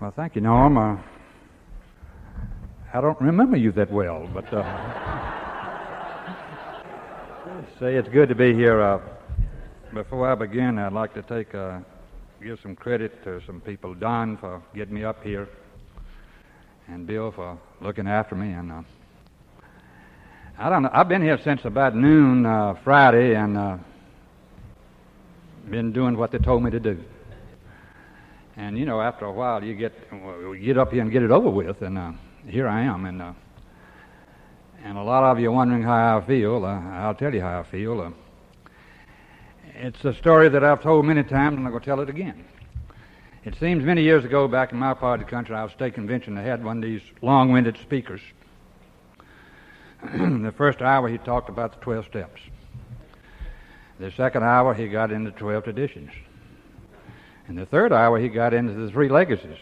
Well, thank you, Norm. Uh, I don't remember you that well, but uh, say it's good to be here. Uh, before I begin, I'd like to take uh, give some credit to some people. Don for getting me up here, and Bill for looking after me. And uh, I don't know. I've been here since about noon uh, Friday, and uh, been doing what they told me to do. And you know, after a while, you get well, get up here and get it over with, and uh, here I am. And uh, and a lot of you are wondering how I feel. Uh, I'll tell you how I feel. Uh, it's a story that I've told many times, and I'm going to tell it again. It seems many years ago, back in my part of the country, I was state convention. I had one of these long-winded speakers. the first hour, he talked about the 12 steps. The second hour, he got into 12 traditions. In the third hour, he got into the three legacies.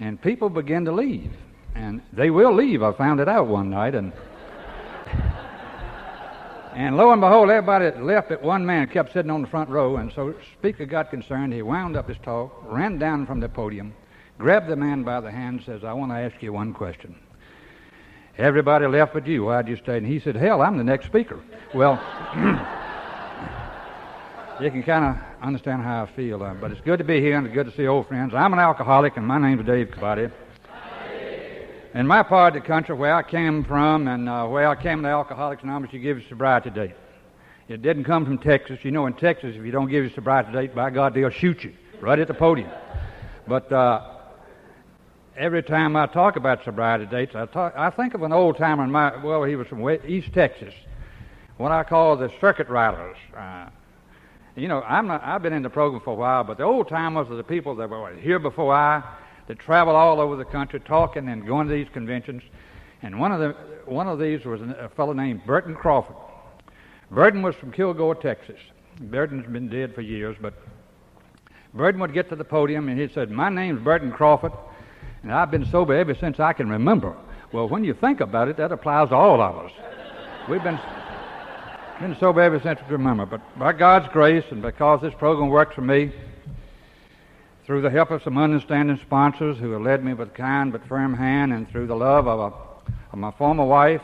And people began to leave. And they will leave. I found it out one night. And, and lo and behold, everybody left but one man kept sitting on the front row. And so speaker got concerned. He wound up his talk, ran down from the podium, grabbed the man by the hand, says, I want to ask you one question. Everybody left but you. Why'd you stay? And he said, Hell, I'm the next speaker. Well, you can kind of understand how I feel. Uh, but it's good to be here and it's good to see old friends. I'm an alcoholic, and my name's Dave Kabadi. In my part of the country, where I came from and uh, where I came to Alcoholics Anonymous, you give a sobriety date. It didn't come from Texas. You know, in Texas, if you don't give your sobriety date, by God, they'll shoot you right at the podium. But uh, every time I talk about sobriety dates, I, talk, I think of an old timer in my, well, he was from East Texas, what I call the circuit riders. Uh, you know, I'm not, I've been in the program for a while, but the old timers are the people that were here before I, that travel all over the country talking and going to these conventions. And one of, the, one of these was a fellow named Burton Crawford. Burton was from Kilgore, Texas. Burton's been dead for years, but Burton would get to the podium and he said, My name's Burton Crawford, and I've been sober ever since I can remember. Well, when you think about it, that applies to all of us. We've been been sober ever since I remember. But by God's grace and because this program works for me, through the help of some understanding sponsors who have led me with kind but firm hand, and through the love of, a, of my former wife,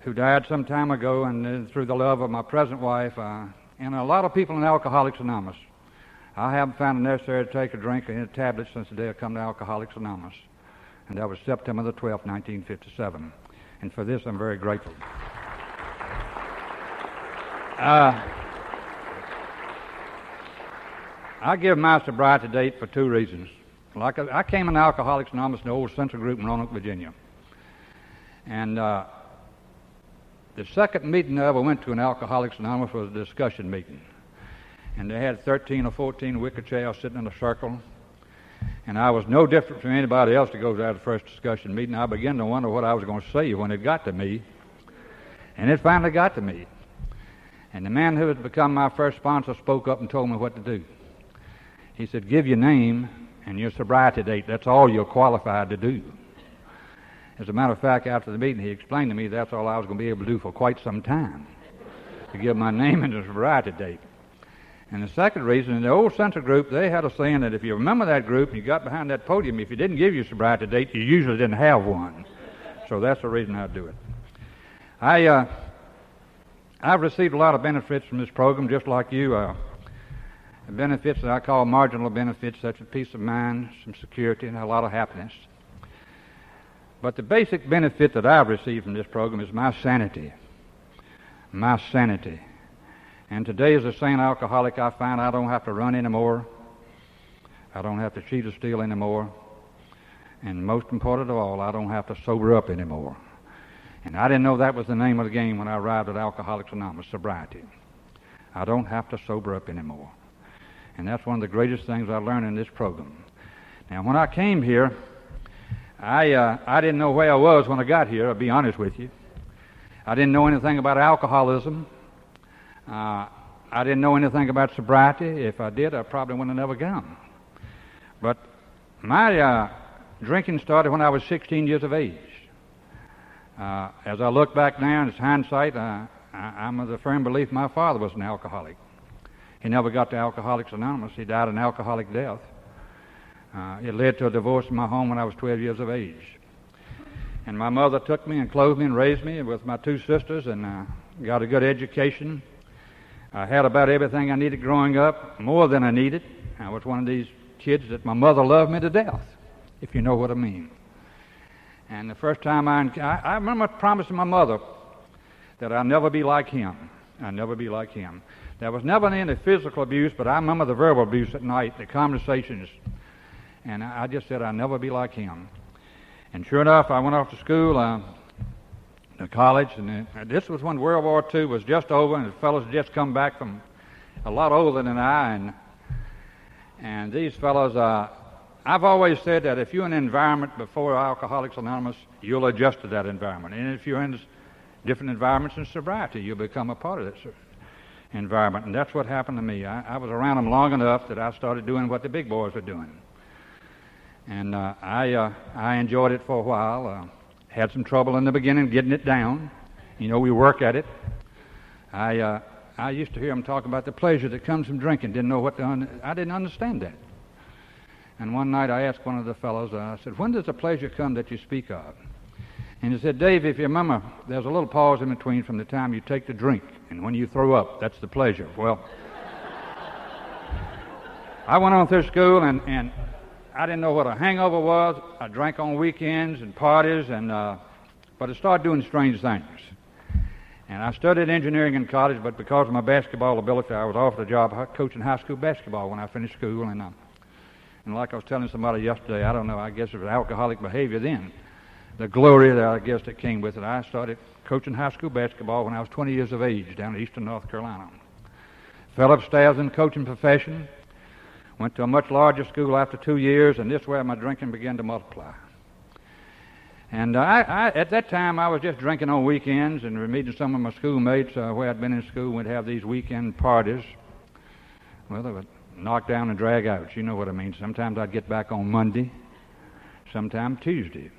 who died some time ago, and then through the love of my present wife, uh, and a lot of people in Alcoholics Anonymous, I haven't found it necessary to take a drink or any tablets since the day I come to Alcoholics Anonymous. And that was September the 12th, 1957. And for this, I'm very grateful. Uh, I give my sobriety date for two reasons. Like I, I came in Alcoholics Anonymous the old Central Group in Roanoke, Virginia. And uh, the second meeting I ever went to in Alcoholics Anonymous was a discussion meeting. And they had 13 or 14 wicker chairs sitting in a circle. And I was no different from anybody else that goes out of the first discussion meeting. I began to wonder what I was going to say when it got to me. And it finally got to me. And the man who had become my first sponsor spoke up and told me what to do. He said, Give your name and your sobriety date. That's all you're qualified to do. As a matter of fact, after the meeting, he explained to me that's all I was going to be able to do for quite some time to give my name and the sobriety date. And the second reason, in the old Central group, they had a saying that if you remember that group and you got behind that podium, if you didn't give your sobriety date, you usually didn't have one. So that's the reason I do it. I, uh, I've received a lot of benefits from this program, just like you. Uh, benefits that I call marginal benefits, such as peace of mind, some security, and a lot of happiness. But the basic benefit that I've received from this program is my sanity. My sanity. And today, as a sane alcoholic, I find I don't have to run anymore. I don't have to cheat or steal anymore. And most important of all, I don't have to sober up anymore. And I didn't know that was the name of the game when I arrived at Alcoholics Anonymous, sobriety. I don't have to sober up anymore. And that's one of the greatest things I learned in this program. Now, when I came here, I, uh, I didn't know where I was when I got here, I'll be honest with you. I didn't know anything about alcoholism. Uh, I didn't know anything about sobriety. If I did, I probably wouldn't have never gone. But my uh, drinking started when I was 16 years of age. Uh, as I look back now, in hindsight, I, am of the firm belief my father was an alcoholic. He never got to Alcoholics Anonymous. He died an alcoholic death. Uh, it led to a divorce in my home when I was 12 years of age. And my mother took me and clothed me and raised me with my two sisters and uh, got a good education. I had about everything I needed growing up, more than I needed. I was one of these kids that my mother loved me to death, if you know what I mean. And the first time I, I, I remember promising my mother that I'd never be like him. I'd never be like him. There was never any physical abuse, but I remember the verbal abuse at night, the conversations. And I just said I'd never be like him. And sure enough, I went off to school, uh, to college, and this was when World War II was just over, and the fellows had just come back from a lot older than I, and and these fellows, uh, I've always said that if you're in an environment before Alcoholics Anonymous, you'll adjust to that environment, and if you're in different environments in sobriety, you'll become a part of that environment, and that's what happened to me. I, I was around them long enough that I started doing what the big boys were doing. And uh, I, uh, I enjoyed it for a while. Uh, had some trouble in the beginning getting it down. You know, we work at it. I, uh, I used to hear them talk about the pleasure that comes from drinking. Didn't know what un- I didn't understand that. And one night I asked one of the fellows, I said, When does the pleasure come that you speak of? And he said, Dave, if you remember, there's a little pause in between from the time you take the drink and when you throw up. That's the pleasure. Well, I went on through school and, and I didn't know what a hangover was. I drank on weekends and parties, and uh, but I started doing strange things. And I studied engineering in college, but because of my basketball ability, I was offered a job coaching high school basketball when I finished school. And uh, and like I was telling somebody yesterday, I don't know. I guess it was alcoholic behavior then. The glory that I guess that came with it. I started coaching high school basketball when I was 20 years of age down in eastern North Carolina. Fell upstairs in the coaching profession. Went to a much larger school after two years, and this way my drinking began to multiply. And I, I, at that time, I was just drinking on weekends and meeting some of my schoolmates uh, where I'd been in school. We'd have these weekend parties. Well, they would knock down and drag out. You know what I mean. Sometimes I'd get back on Monday, sometime Tuesday.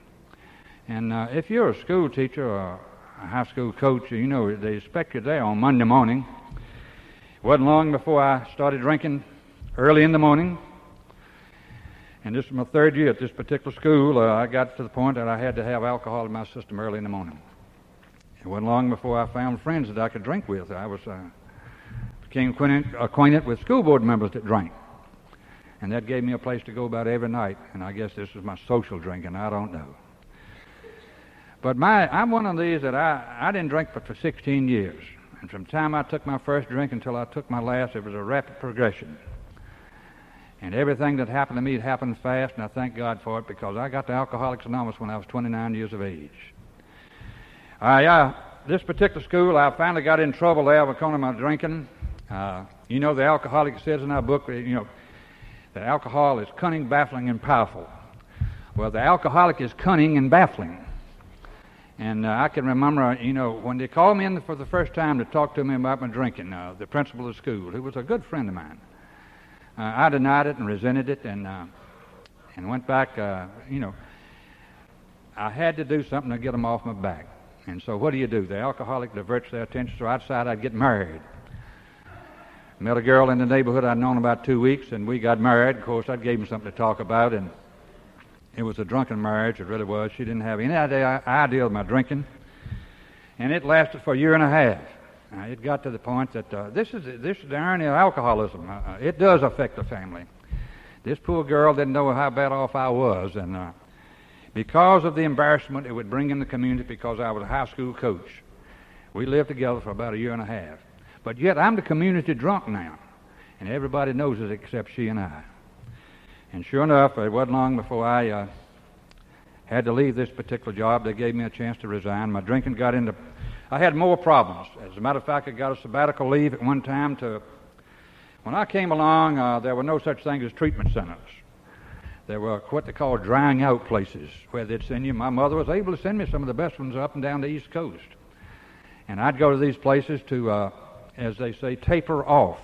And uh, if you're a school teacher or a high school coach, you know they expect you there on Monday morning. It wasn't long before I started drinking early in the morning. And this is my third year at this particular school. Uh, I got to the point that I had to have alcohol in my system early in the morning. It wasn't long before I found friends that I could drink with. I was uh, became acquainted with school board members that drank. And that gave me a place to go about every night. And I guess this is my social drinking. I don't know. But my, I'm one of these that I, I didn't drink but for 16 years. And from the time I took my first drink until I took my last, it was a rapid progression. And everything that happened to me happened fast, and I thank God for it because I got to Alcoholics Anonymous when I was 29 years of age. I, uh, this particular school, I finally got in trouble there because of my drinking. Uh, you know, the alcoholic says in our book, you know, that alcohol is cunning, baffling, and powerful. Well, the alcoholic is cunning and baffling. And uh, I can remember, you know, when they called me in for the first time to talk to me about my drinking, uh, the principal of school, who was a good friend of mine, uh, I denied it and resented it and, uh, and went back. Uh, you know, I had to do something to get them off my back. And so what do you do? The alcoholic diverts their attention, so I decided I'd get married. Met a girl in the neighborhood I'd known about two weeks, and we got married. Of course, I gave him something to talk about, and it was a drunken marriage. It really was. She didn't have any idea, idea of my drinking, and it lasted for a year and a half. Uh, it got to the point that uh, this is this is the irony of alcoholism. Uh, uh, it does affect the family. This poor girl didn't know how bad off I was, and uh, because of the embarrassment it would bring in the community, because I was a high school coach, we lived together for about a year and a half. But yet I'm the community drunk now, and everybody knows it except she and I. And sure enough, it wasn't long before I uh, had to leave this particular job. They gave me a chance to resign. My drinking got into I had more problems. As a matter of fact, I got a sabbatical leave at one time to. When I came along, uh, there were no such things as treatment centers. There were what they call drying out places where they'd send you. My mother was able to send me some of the best ones up and down the East Coast. And I'd go to these places to, uh, as they say, taper off.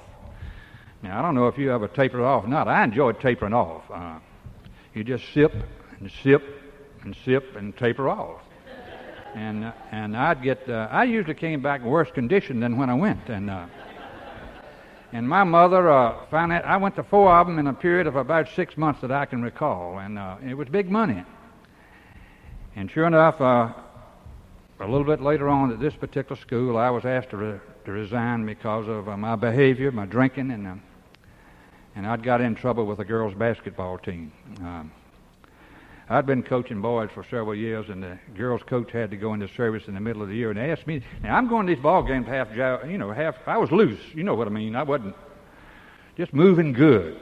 Now, I don't know if you ever tapered off or not. I enjoyed tapering off. Uh, you just sip and sip and sip and taper off and uh, and I'd get uh, I usually came back in worse condition than when I went, and uh, And my mother uh, found out, I went to four of them in a period of about six months that I can recall, and uh, it was big money. And sure enough, a little bit later on at this particular school, I was asked to, re- to resign because of uh, my behavior, my drinking, and, uh, and I'd got in trouble with the girls' basketball team. Um, I'd been coaching boys for several years, and the girls' coach had to go into service in the middle of the year, and asked me. Now I'm going to these ball games half, you know, half. I was loose, you know what I mean. I wasn't just moving good,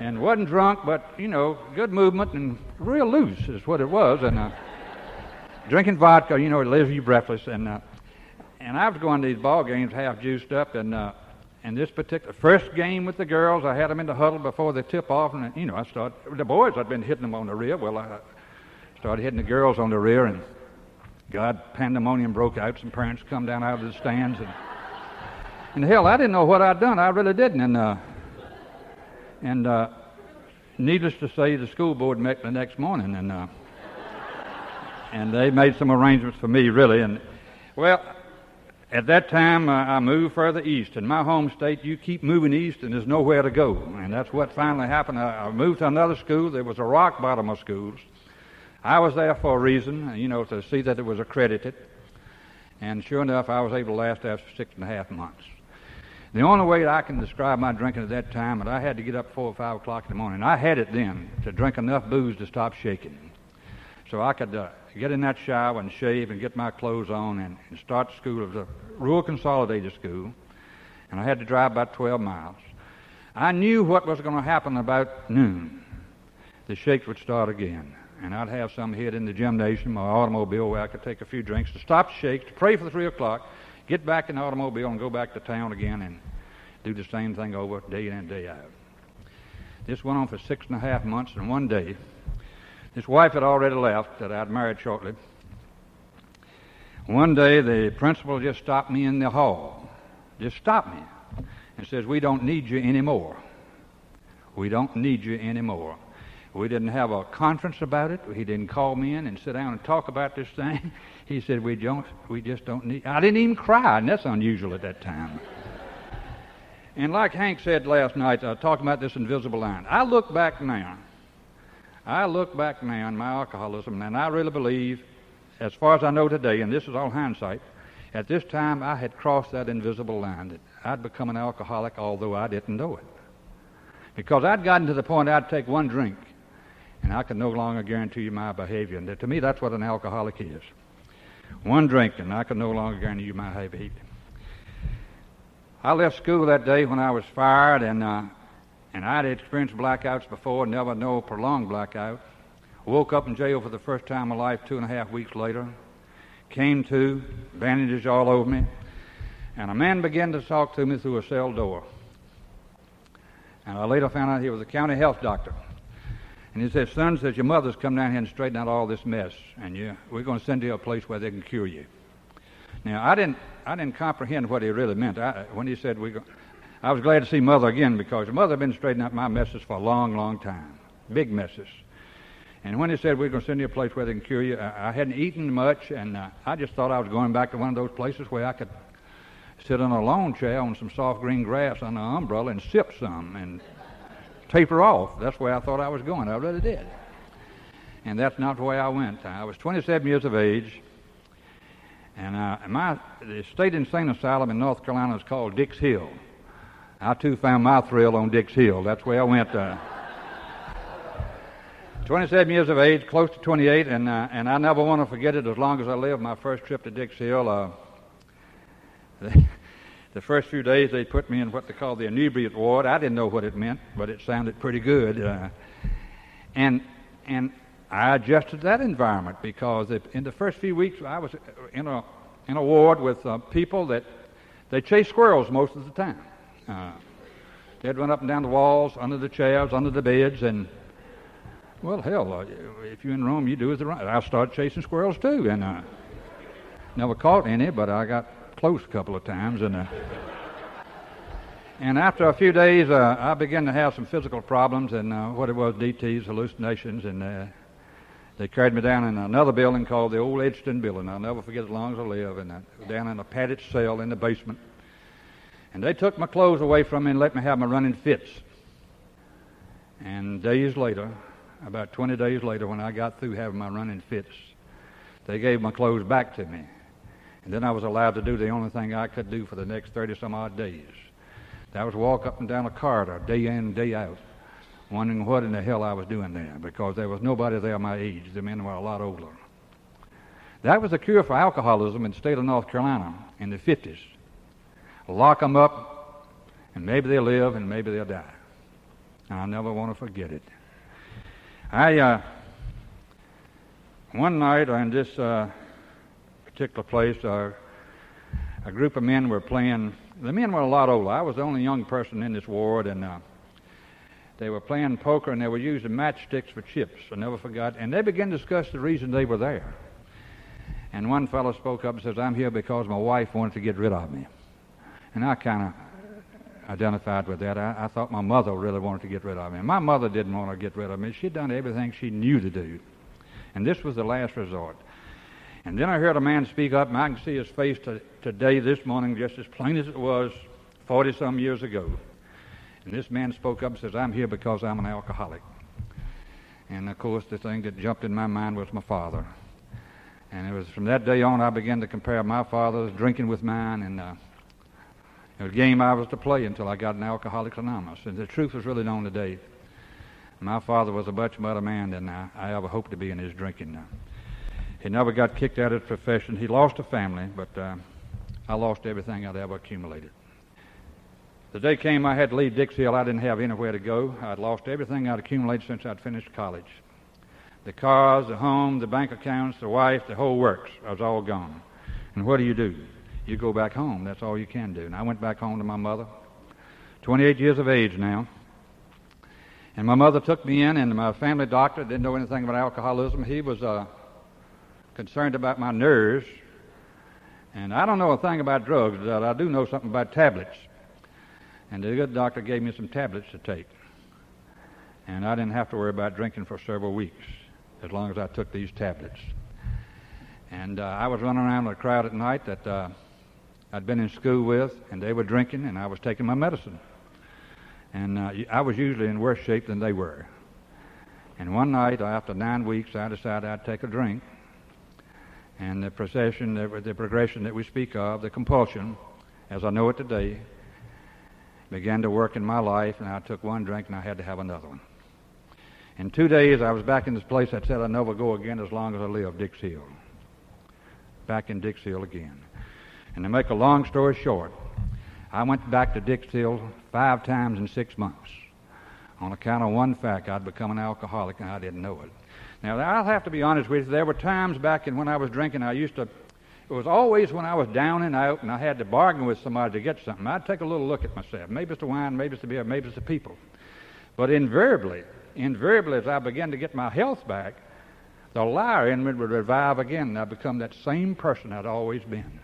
and wasn't drunk, but you know, good movement and real loose is what it was, and uh, drinking vodka, you know, it leaves you breathless, and uh, and I was going to these ball games half juiced up, and. Uh, and this particular first game with the girls, I had them in the huddle before the tip off, and you know, I started the boys. I'd been hitting them on the rear. Well, I started hitting the girls on the rear, and God, pandemonium broke out. Some parents come down out of the stands, and and hell, I didn't know what I'd done. I really didn't. And uh, and uh, needless to say, the school board met the next morning, and uh, and they made some arrangements for me, really. And well, at that time, I moved further east. In my home state, you keep moving east and there's nowhere to go. And that's what finally happened. I, moved to another school. There was a rock bottom of schools. I was there for a reason, you know, to see that it was accredited. And sure enough, I was able to last for six and a half months. The only way that I can describe my drinking at that time, and I had to get up four or five o'clock in the morning. I had it then to drink enough booze to stop shaking. So I could uh, get in that shower and shave and get my clothes on and, and start school. It was a rural consolidated school, and I had to drive about 12 miles. I knew what was going to happen about noon. The shakes would start again, and I'd have some hid in the gymnasium or automobile where I could take a few drinks to stop the shakes, to pray for 3 o'clock, get back in the automobile and go back to town again and do the same thing over day in and day out. This went on for six and a half months, and one day, his wife had already left, that I'd married shortly. One day, the principal just stopped me in the hall. Just stopped me and says, We don't need you anymore. We don't need you anymore. We didn't have a conference about it. He didn't call me in and sit down and talk about this thing. He said, We don't we just don't need I didn't even cry, and that's unusual at that time. and like Hank said last night, uh, talking about this invisible line, I look back now I look back now on my alcoholism, and I really believe, as far as I know today, and this is all hindsight, at this time I had crossed that invisible line that I'd become an alcoholic, although I didn't know it. Because I'd gotten to the point I'd take one drink, and I could no longer guarantee you my behavior. And to me, that's what an alcoholic is. One drink, and I could no longer guarantee you my behavior. I left school that day when I was fired, and uh, and I'd experienced blackouts before, never no prolonged blackout. Woke up in jail for the first time in my life two and a half weeks later. Came to, bandages all over me. And a man began to talk to me through a cell door. And I later found out he was a county health doctor. And he said, Son, says, your mother's come down here and straighten out all this mess. And you, we're going to send you to a place where they can cure you. Now, I didn't, I didn't comprehend what he really meant. I, when he said, we're going I was glad to see Mother again because Mother had been straightening out my messes for a long, long time. Big messes. And when they said, We're going to send you a place where they can cure you, I, I hadn't eaten much, and uh, I just thought I was going back to one of those places where I could sit in a lawn chair on some soft green grass under an umbrella and sip some and taper off. That's where I thought I was going. I really did. And that's not the way I went. I was 27 years of age, and uh, my the state insane asylum in North Carolina is called Dix Hill. I too found my thrill on Dix Hill. That's where I went. Uh, 27 years of age, close to 28, and uh, and I never want to forget it as long as I live. My first trip to Dix Hill. Uh, the, first few days they put me in what they call the inebriate ward. I didn't know what it meant, but it sounded pretty good. Uh, and and I adjusted that environment because in the first few weeks I was in a in a ward with uh, people that they chase squirrels most of the time. Uh, they'd run up and down the walls, under the chairs, under the beds, and well, hell, uh, if you're in Rome, you do as the right. I started chasing squirrels too, and uh, never caught any, but I got close a couple of times, and. Uh, and after a few days, uh, I began to have some physical problems, and uh, what it was, DTs, hallucinations, and uh, they carried me down in another building called the Old Edgston Building. I'll never forget as long as I live, and uh, down in a padded cell in the basement. And they took my clothes away from me and let me have my running fits. And days later, about 20 days later, when I got through having my running fits, they gave my clothes back to me. And then I was allowed to do the only thing I could do for the next 30 some odd days. That was walk up and down a corridor day in and day out, wondering what in the hell I was doing there because there was nobody there my age. The men were a lot older. That was the cure for alcoholism in the state of North Carolina in the 50s. Lock them up, and maybe they'll live and maybe they'll die. And I never want to forget it. I, uh, one night in this uh, particular place, uh, a group of men were playing. The men were a lot older. I was the only young person in this ward, and uh, they were playing poker and they were using matchsticks for chips. I never forgot. And they began to discuss the reason they were there. And one fellow spoke up and says, I'm here because my wife wanted to get rid of me. And I kind of identified with that. I, I, thought my mother really wanted to get rid of me. My mother didn't want to get rid of me. She'd done everything she knew to do. And this was the last resort. And then I heard a man speak up, and I can see his face to, today, this morning, just as plain as it was 40 some years ago. And this man spoke up and says, I'm here because I'm an alcoholic. And of course, the thing that jumped in my mind was my father. And it was from that day on I began to compare my father's drinking with mine, and uh, it was a game I was to play until I got an Alcoholics Anonymous. And the truth was really known today. My father was a much better man than I, I ever hoped to be in his drinking. He never got kicked out of his profession. He lost a family, but uh, I lost everything I'd ever accumulated. The day came I had to leave Dix. I didn't have anywhere to go. I'd lost everything I'd accumulated since I'd finished college. The cars, the home, the bank accounts, the wife, the whole works. I was all gone. And what do you do? You go back home. That's all you can do. And I went back home to my mother. 28 years of age now. And my mother took me in, and my family doctor didn't know anything about alcoholism. He was uh, concerned about my nerves. And I don't know a thing about drugs, but I do know something about tablets. And the good doctor gave me some tablets to take. And I didn't have to worry about drinking for several weeks as long as I took these tablets. And uh, I was running around with a crowd at night that uh, I'd been in school with, and they were drinking, and I was taking my medicine. And uh, I was usually in worse shape than they were. And one night, after nine weeks, I decided I'd take a drink. And the procession, the progression that we speak of, the compulsion, as I know it today, began to work in my life, and I took one drink and I had to have another one. In two days, I was back in this place I said I'd never go again as long as I live, Dix Hill. Back in Dix Hill again. And to make a long story short, I went back to Dix Hill five times in six months on account of one fact I'd become an alcoholic and I didn't know it. Now, I'll have to be honest with you, there were times back in when I was drinking, I used to it was always when I was down and out and I had to bargain with somebody to get something. I'd take a little look at myself. Maybe it's the wine, maybe it's the beer, maybe it's the people. But invariably, invariably, as I began to get my health back, the liar in me would revive again, and I'd become that same person I'd always been.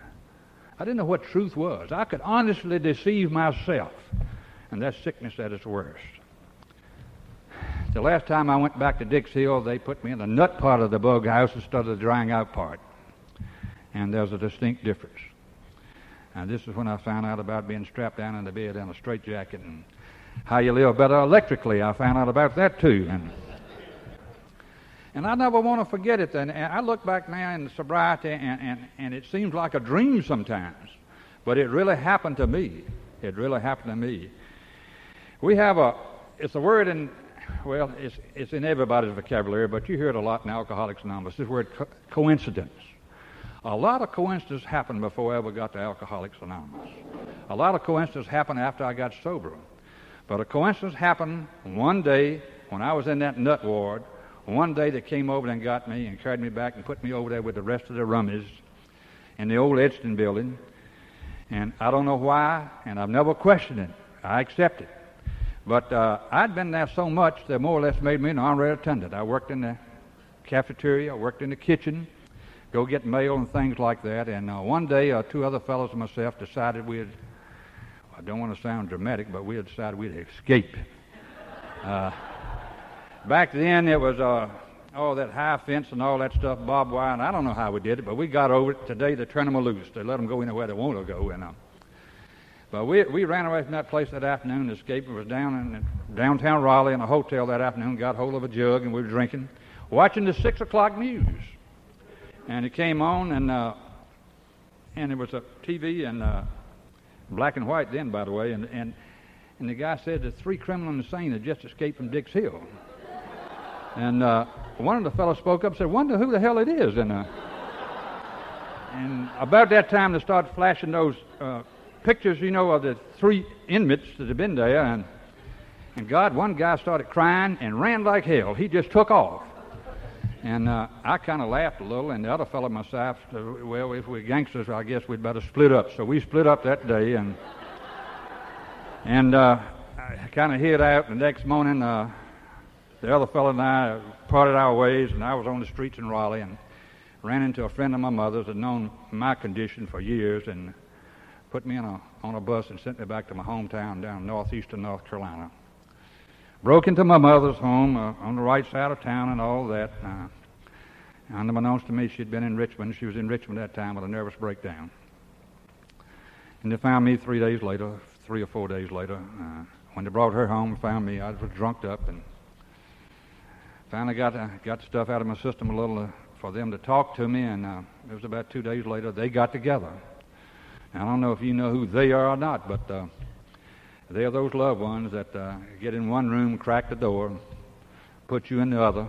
I didn't know what truth was. I could honestly deceive myself, and that's sickness at its worst. The last time I went back to Dix Hill, they put me in the nut part of the bug house instead of the drying out part and there's a distinct difference. And this is when I found out about being strapped down in the bed in a straitjacket and how you live better electrically. I found out about that too. And, and I never want to forget it. And I look back now in sobriety, and, and, and it seems like a dream sometimes. But it really happened to me. It really happened to me. We have a, it's a word in, well, it's, it's in everybody's vocabulary, but you hear it a lot in Alcoholics Anonymous. This word co- coincidence. A lot of coincidences happened before I ever got to Alcoholics Anonymous. A lot of coincidences happened after I got sober. But a coincidence happened one day when I was in that nut ward. One day they came over and got me and carried me back and put me over there with the rest of the rummies in the old Edson building. And I don't know why, and I've never questioned it. I accept it. But uh, I'd been there so much, they more or less made me an honorary attendant. I worked in the cafeteria, I worked in the kitchen, go get mail and things like that. And uh, one day, uh, two other fellows and myself decided we'd, I don't want to sound dramatic, but we had decided we'd escape. Back then, it was uh, all that high fence and all that stuff, barbed wire, and I don't know how we did it, but we got over it. Today, they turn them loose. They let them go anywhere they want to go. And uh, But we, we ran away from that place that afternoon. and escaped. escape was down in downtown Raleigh in a hotel that afternoon. Got hold of a jug and we were drinking, watching the six o'clock news. And it came on, and uh, and it was a TV and uh, black and white then, by the way. And and and the guy said the three criminals insane had just escaped from Dix Hill. And uh, one of the fellows spoke up and said, "Wonder who the hell it is." And uh, and about that time, they started flashing those uh, pictures, you know, of the three inmates that had been there. And, and God, one guy started crying and ran like hell. He just took off. And uh, I kind of laughed a little, and the other fellow myself, said, well, if we're gangsters, I guess we'd better split up. So we split up that day, and and uh, I kind of hid out. The next morning, uh, the other fellow and I parted our ways, and I was on the streets in Raleigh, and ran into a friend of my mother's that had known my condition for years, and put me a, on a bus and sent me back to my hometown down northeastern North Carolina. Broke into my mother's home uh, on the right side of town and all that. Uh, unbeknownst to me, she'd been in Richmond. She was in Richmond at that time with a nervous breakdown. And they found me three days later, three or four days later. Uh, when they brought her home, found me. I was drunked up and finally got uh, got stuff out of my system a little uh, for them to talk to me. And uh, it was about two days later they got together. I don't know if you know who they are or not, but uh, they're those loved ones that uh, get in one room, crack the door, put you in the other,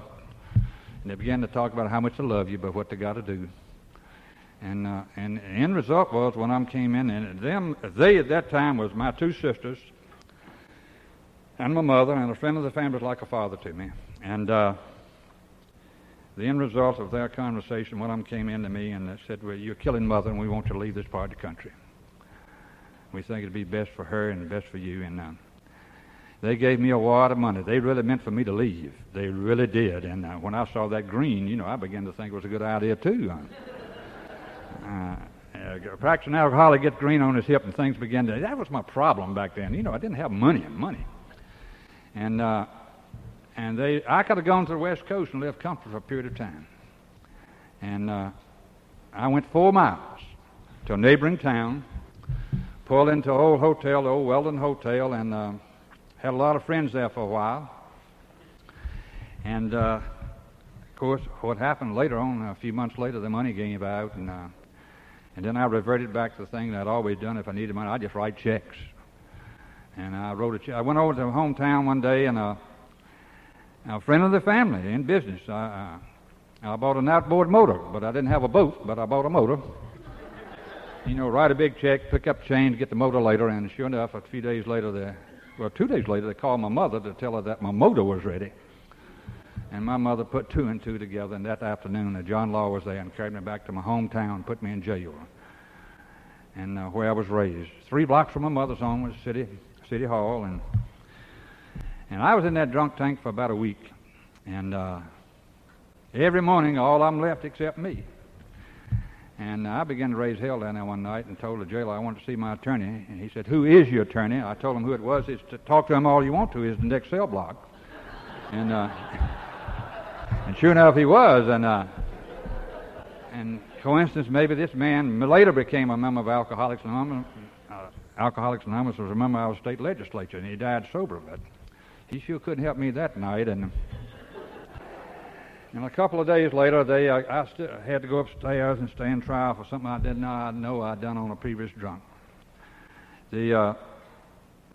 and they begin to talk about how much they love you, but what they got to do. And uh, and the end result was when I came in, and them they at that time was my two sisters, and my mother, and a friend of the family was like a father to me. And uh, the end result of their conversation, one of them came in to me and said, Well, you're killing mother, and we want you to leave this part of the country. We think it'd be best for her and best for you. And uh, they gave me a wad of money. They really meant for me to leave. They really did. And uh, when I saw that green, you know, I began to think it was a good idea, too. Uh, uh, practicing alcoholic gets green on his hip, and things began to. That was my problem back then. You know, I didn't have money and money. And uh, and they, I could have gone to the West Coast and lived comfortable for a period of time. And uh, I went four miles to a neighboring town, pulled into an old hotel, the old Weldon Hotel, and uh, had a lot of friends there for a while. And uh, of course, what happened later on, a few months later, the money gave out, and uh, and then I reverted back to the thing that I'd always done. If I needed money, I'd just write checks. And I wrote a check. I went over to my hometown one day, and uh, a friend of the family in business. I, I, I bought an outboard motor, but I didn't have a boat, but I bought a motor. you know, write a big check, pick up change, get the motor later, and sure enough, a few days later, they, well, two days later, they called my mother to tell her that my motor was ready. And my mother put two and two together, and that afternoon, uh, John Law was there and carried me back to my hometown, and put me in jail, and uh, where I was raised. Three blocks from my mother's home was City City Hall, and and I was in that drunk tank for about a week. And uh, every morning, all I'm left except me. And I began to raise hell down there one night and told the jailer I wanted to see my attorney. And he said, Who is your attorney? I told him who it was. It's to talk to him all you want to. He's the next cell block. And, uh, and sure enough, he was. And, uh, and coincidence, maybe this man later became a member of Alcoholics Anonymous. Uh, Alcoholics Anonymous was a member of our state legislature, and he died sober. But he sure couldn't help me that night. And, and a couple of days later, they uh, I st- had to go upstairs and stand trial for something I didn't know, know I'd done on a previous drunk. The uh,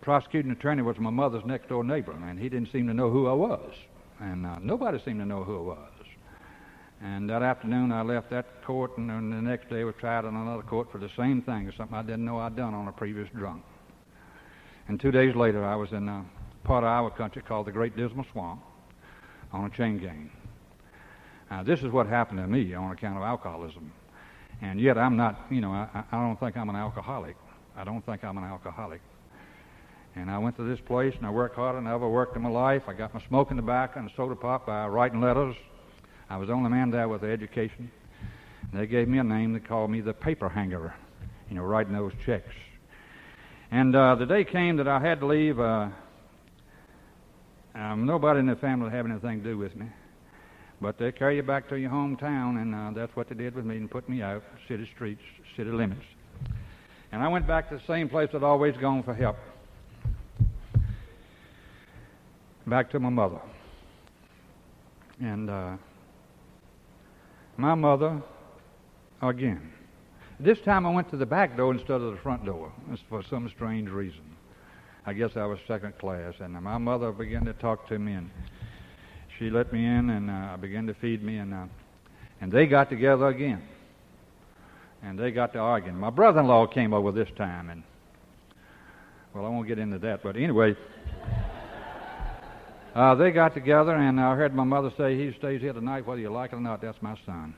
prosecuting attorney was my mother's next door neighbor, and he didn't seem to know who I was. And uh, nobody seemed to know who I was. And that afternoon, I left that court, and then the next day was tried in another court for the same thing, something I didn't know I'd done on a previous drunk. And two days later, I was in uh, part of our country called the Great Dismal Swamp on a chain gang. Now, this is what happened to me on account of alcoholism. And yet, I'm not, you know, I, I don't think I'm an alcoholic. I don't think I'm an alcoholic. And I went to this place and I worked harder than I ever worked in my life. I got my smoking tobacco and soda pop by writing letters. I was the only man there with the education. And they gave me a name. They called me the paper hanger, you know, writing those checks. And uh, the day came that I had to leave. Uh, um, nobody in the family have anything to do with me. But they carry you back to your hometown, and uh, that's what they did with me and put me out, city streets, city limits. And I went back to the same place I'd always gone for help. Back to my mother. And uh, my mother, again. This time I went to the back door instead of the front door for some strange reason. I guess I was second class. And my mother began to talk to me, and she let me in, and uh, began to feed me, and uh, and they got together again and they got to arguing. My brother-in-law came over this time, and well, I won't get into that, but anyway, uh, they got together, and I heard my mother say, "He stays here tonight, whether you like it or not. That's my son."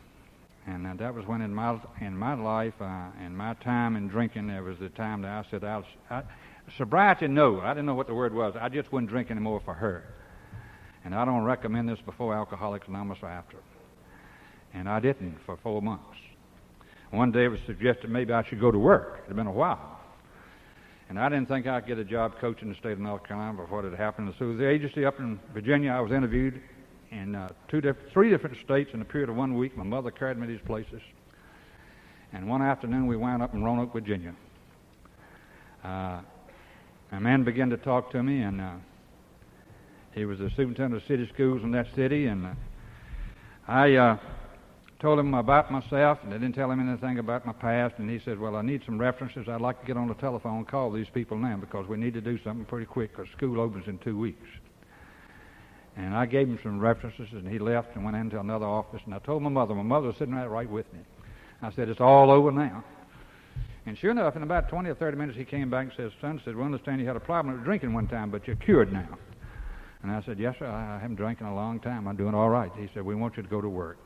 And uh, that was when, in my in my life, uh, in my time in drinking, there was the time that I said, "I, I sobriety, no, I didn't know what the word was. I just wouldn't drink anymore for her." And I don't recommend this before Alcoholics Anonymous or after. And I didn't for four months. One day it was suggested maybe I should go to work. It had been a while. And I didn't think I'd get a job coaching the state of North Carolina before it had happened. So the agency up in Virginia, I was interviewed in uh, two diff- three different states in a period of one week. My mother carried me to these places. And one afternoon we wound up in Roanoke, Virginia. Uh, a man began to talk to me, and uh, he was the superintendent of city schools in that city. And uh, I uh, told him about myself, and I didn't tell him anything about my past. And he said, "Well, I need some references. I'd like to get on the telephone and call these people now because we need to do something pretty quick because school opens in two weeks." And I gave him some references, and he left and went into another office. And I told my mother. My mother was sitting right right with me. I said, "It's all over now." And sure enough, in about 20 or 30 minutes, he came back and said, "Son, said we understand you had a problem with drinking one time, but you're cured now." And I said, "Yes, sir. I haven't drank in a long time. I'm doing all right." He said, "We want you to go to work."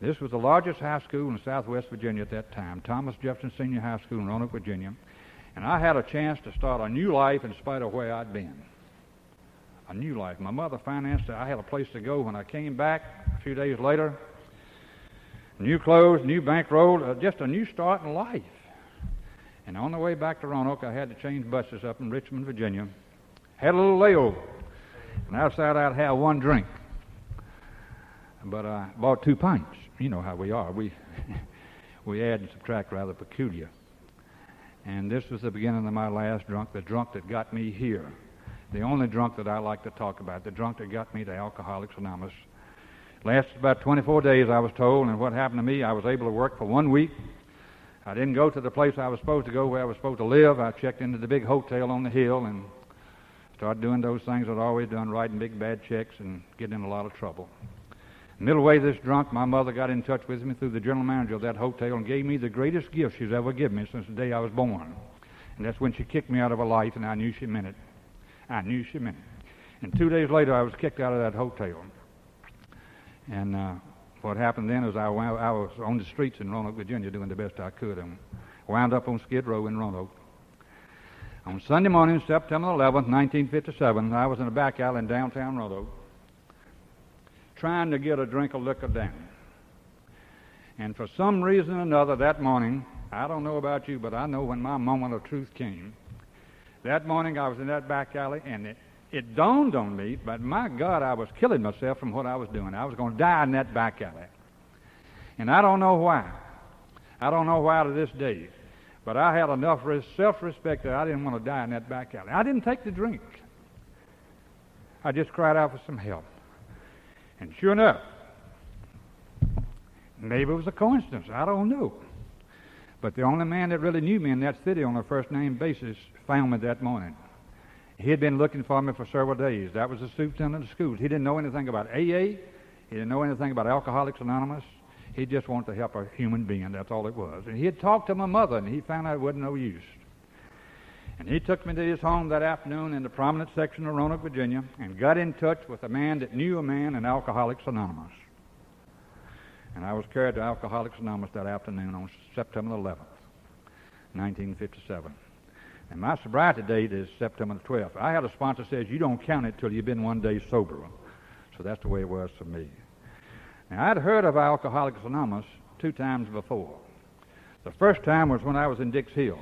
This was the largest high school in southwest Virginia at that time, Thomas Jefferson Senior High School in Roanoke, Virginia. And I had a chance to start a new life in spite of where I'd been. A new life. My mother financed it. I had a place to go when I came back a few days later. New clothes, new bankroll, uh, just a new start in life. And on the way back to Roanoke, I had to change buses up in Richmond, Virginia. Had a little layover. And outside, I'd have one drink. But I bought two pints you know how we are. We we add and subtract rather peculiar. And this was the beginning of my last drunk, the drunk that got me here. The only drunk that I like to talk about, the drunk that got me to Alcoholics Anonymous. Lasted about 24 days, I was told, and what happened to me, I was able to work for one week. I didn't go to the place I was supposed to go where I was supposed to live. I checked into the big hotel on the hill and started doing those things I'd always done, writing big bad checks and getting in a lot of trouble. Middle way this drunk, my mother got in touch with me through the general manager of that hotel and gave me the greatest gift she's ever given me since the day I was born. And that's when she kicked me out of her life, and I knew she meant it. I knew she meant it. And two days later, I was kicked out of that hotel. And uh, what happened then is I, wound, I was on the streets in Roanoke, Virginia, doing the best I could, and wound up on Skid Row in Roanoke. On Sunday morning, September 11, 1957, I was in a back alley in downtown Roanoke trying to get a drink of liquor down. And for some reason or another that morning, I don't know about you, but I know when my moment of truth came. That morning I was in that back alley and it, it dawned on me, but my God, I was killing myself from what I was doing. I was going to die in that back alley. And I don't know why. I don't know why to this day. But I had enough self respect that I didn't want to die in that back alley. I didn't take the drink. I just cried out for some help. And sure enough, maybe it was a coincidence. I don't know. But the only man that really knew me in that city on a first name basis found me that morning. He had been looking for me for several days. That was the superintendent of schools. He didn't know anything about AA. He didn't know anything about Alcoholics Anonymous. He just wanted to help a human being. That's all it was. And he had talked to my mother, and he found out it wasn't no use. And he took me to his home that afternoon in the prominent section of Roanoke, Virginia, and got in touch with a man that knew a man in Alcoholics Anonymous. And I was carried to Alcoholics Anonymous that afternoon on September 11th, 1957. And my sobriety date is September the 12th. I had a sponsor says you don't count it till you've been one day sober. So that's the way it was for me. Now, I'd heard of Alcoholics Anonymous two times before. The first time was when I was in Dix Hill.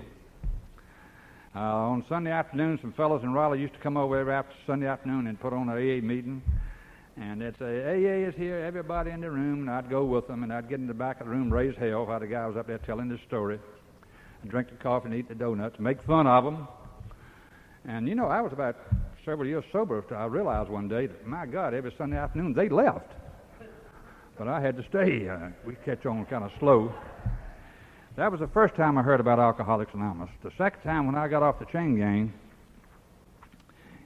Uh, on Sunday afternoon, some fellows in Raleigh used to come over every after Sunday afternoon and put on an AA meeting. And they'd say, AA is here, everybody in the room. And I'd go with them, and I'd get in the back of the room, raise hell while the guy was up there telling the story drink the coffee and eat the donuts, make fun of them. And you know, I was about several years sober. I realized one day that, my God, every Sunday afternoon they left. But I had to stay. Uh, we catch on kind of slow. That was the first time I heard about Alcoholics Anonymous. The second time when I got off the chain gang,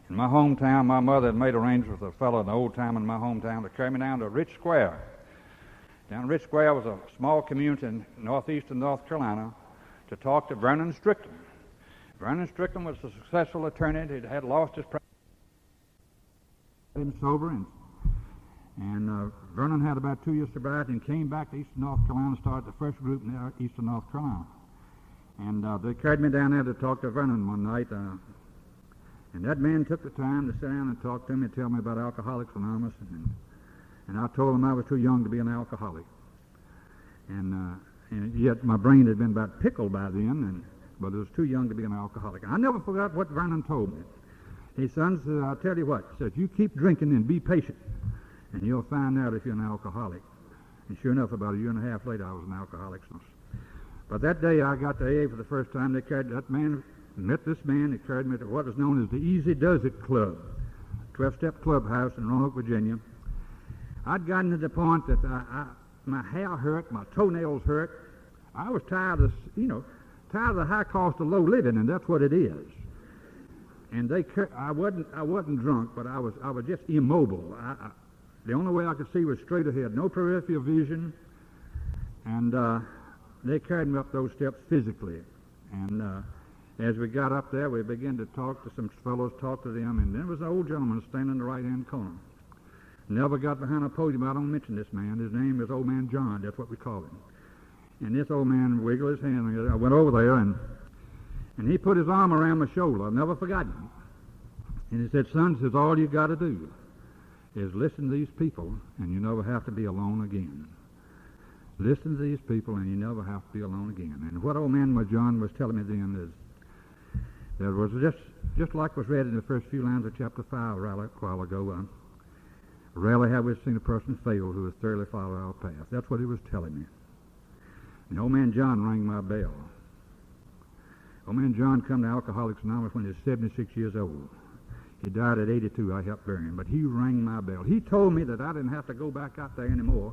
in my hometown, my mother had made arrangements with a fellow the old town in my hometown to carry me down to Rich Square. Down Rich Square was a small community in northeastern North Carolina to talk to Vernon Strickland. Vernon Strickland was a successful attorney. He had lost his practice. Him sober, and, and uh, Vernon had about two years sobriety and came back to eastern North Carolina, started the first group in eastern North Carolina. And uh, they carried me down there to talk to Vernon one night. Uh, and that man took the time to sit down and talk to me and tell me about Alcoholics Anonymous. And, and I told him I was too young to be an alcoholic. And, uh, and yet my brain had been about pickled by then, and, but it was too young to be an alcoholic. I never forgot what Vernon told me. He said, I'll tell you what. He said, you keep drinking and be patient, and you'll find out if you're an alcoholic. And sure enough, about a year and a half later, I was an alcoholic. But that day I got to AA for the first time. They carried that man met this man. He carried me to what was known as the Easy Does It Club, 12-step clubhouse in Roanoke, Virginia. I'd gotten to the point that I, I, my hair hurt, my toenails hurt. I was tired of, you know, tired of the high cost of low living, and that's what it is. And they, I wasn't, I wasn't drunk, but I was, I was just immobile. I, I, the only way I could see was straight ahead, no peripheral vision, and uh, they carried me up those steps physically, and. Uh, as we got up there, we began to talk to some fellows, talk to them, and there was an old gentleman standing in the right-hand corner. Never got behind a podium. I don't mention this man. His name is Old Man John. That's what we call him. And this old man wiggled his hand. I went over there, and and he put his arm around my shoulder. I've never forgotten it. And he said, "Son, says all you got to do is listen to these people, and you never have to be alone again." Listen to these people, and you never have to be alone again. And what old man John was telling me then is there was just, just like was read in the first few lines of chapter 5 a while ago. Uh, rarely have we seen a person fail who has thoroughly followed our path. That's what he was telling me. And old man John rang my bell. Old man John come to Alcoholics Anonymous when he was 76 years old. He died at 82. I helped bury him. But he rang my bell. He told me that I didn't have to go back out there anymore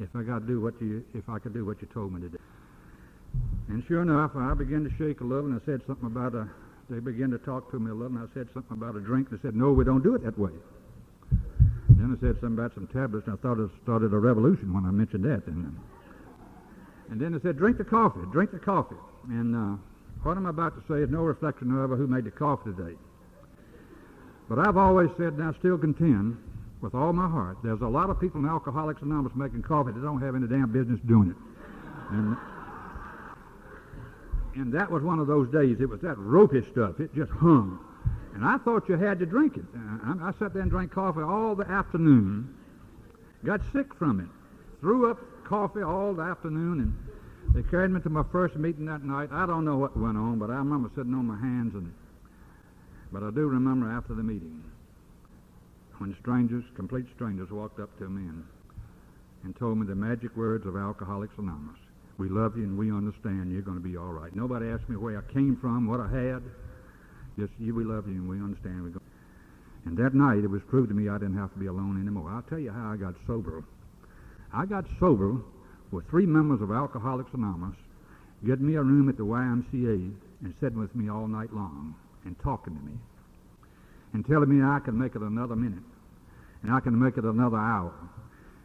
if I got to do what you, if I could do what you told me to do. And sure enough, I began to shake a little, and I said something about a. They began to talk to me a little, and I said something about a drink. They said, "No, we don't do it that way." Then I said something about some tablets, and I thought it started a revolution when I mentioned that. And, and then they said, "Drink the coffee, drink the coffee." And uh, what I'm about to say is no reflection, however, who made the coffee today. But I've always said, and I still contend, with all my heart, there's a lot of people in Alcoholics Anonymous making coffee that don't have any damn business doing it. And and that was one of those days. It was that ropey stuff. It just hung. And I thought you had to drink it. Uh, I, I sat there and drank coffee all the afternoon. Got sick from it. Threw up coffee all the afternoon, and they carried me to my first meeting that night. I don't know what went on, but I remember sitting on my hands, and but I do remember after the meeting when strangers, complete strangers, walked up to me and, and told me the magic words of Alcoholics Anonymous. We love you and we understand you're going to be all right. Nobody asked me where I came from, what I had. Just you, we love you and we understand. We're going. And that night it was proved to me I didn't have to be alone anymore. I'll tell you how I got sober. I got sober with three members of Alcoholics Anonymous getting me a room at the YMCA and sitting with me all night long and talking to me and telling me I can make it another minute and I can make it another hour.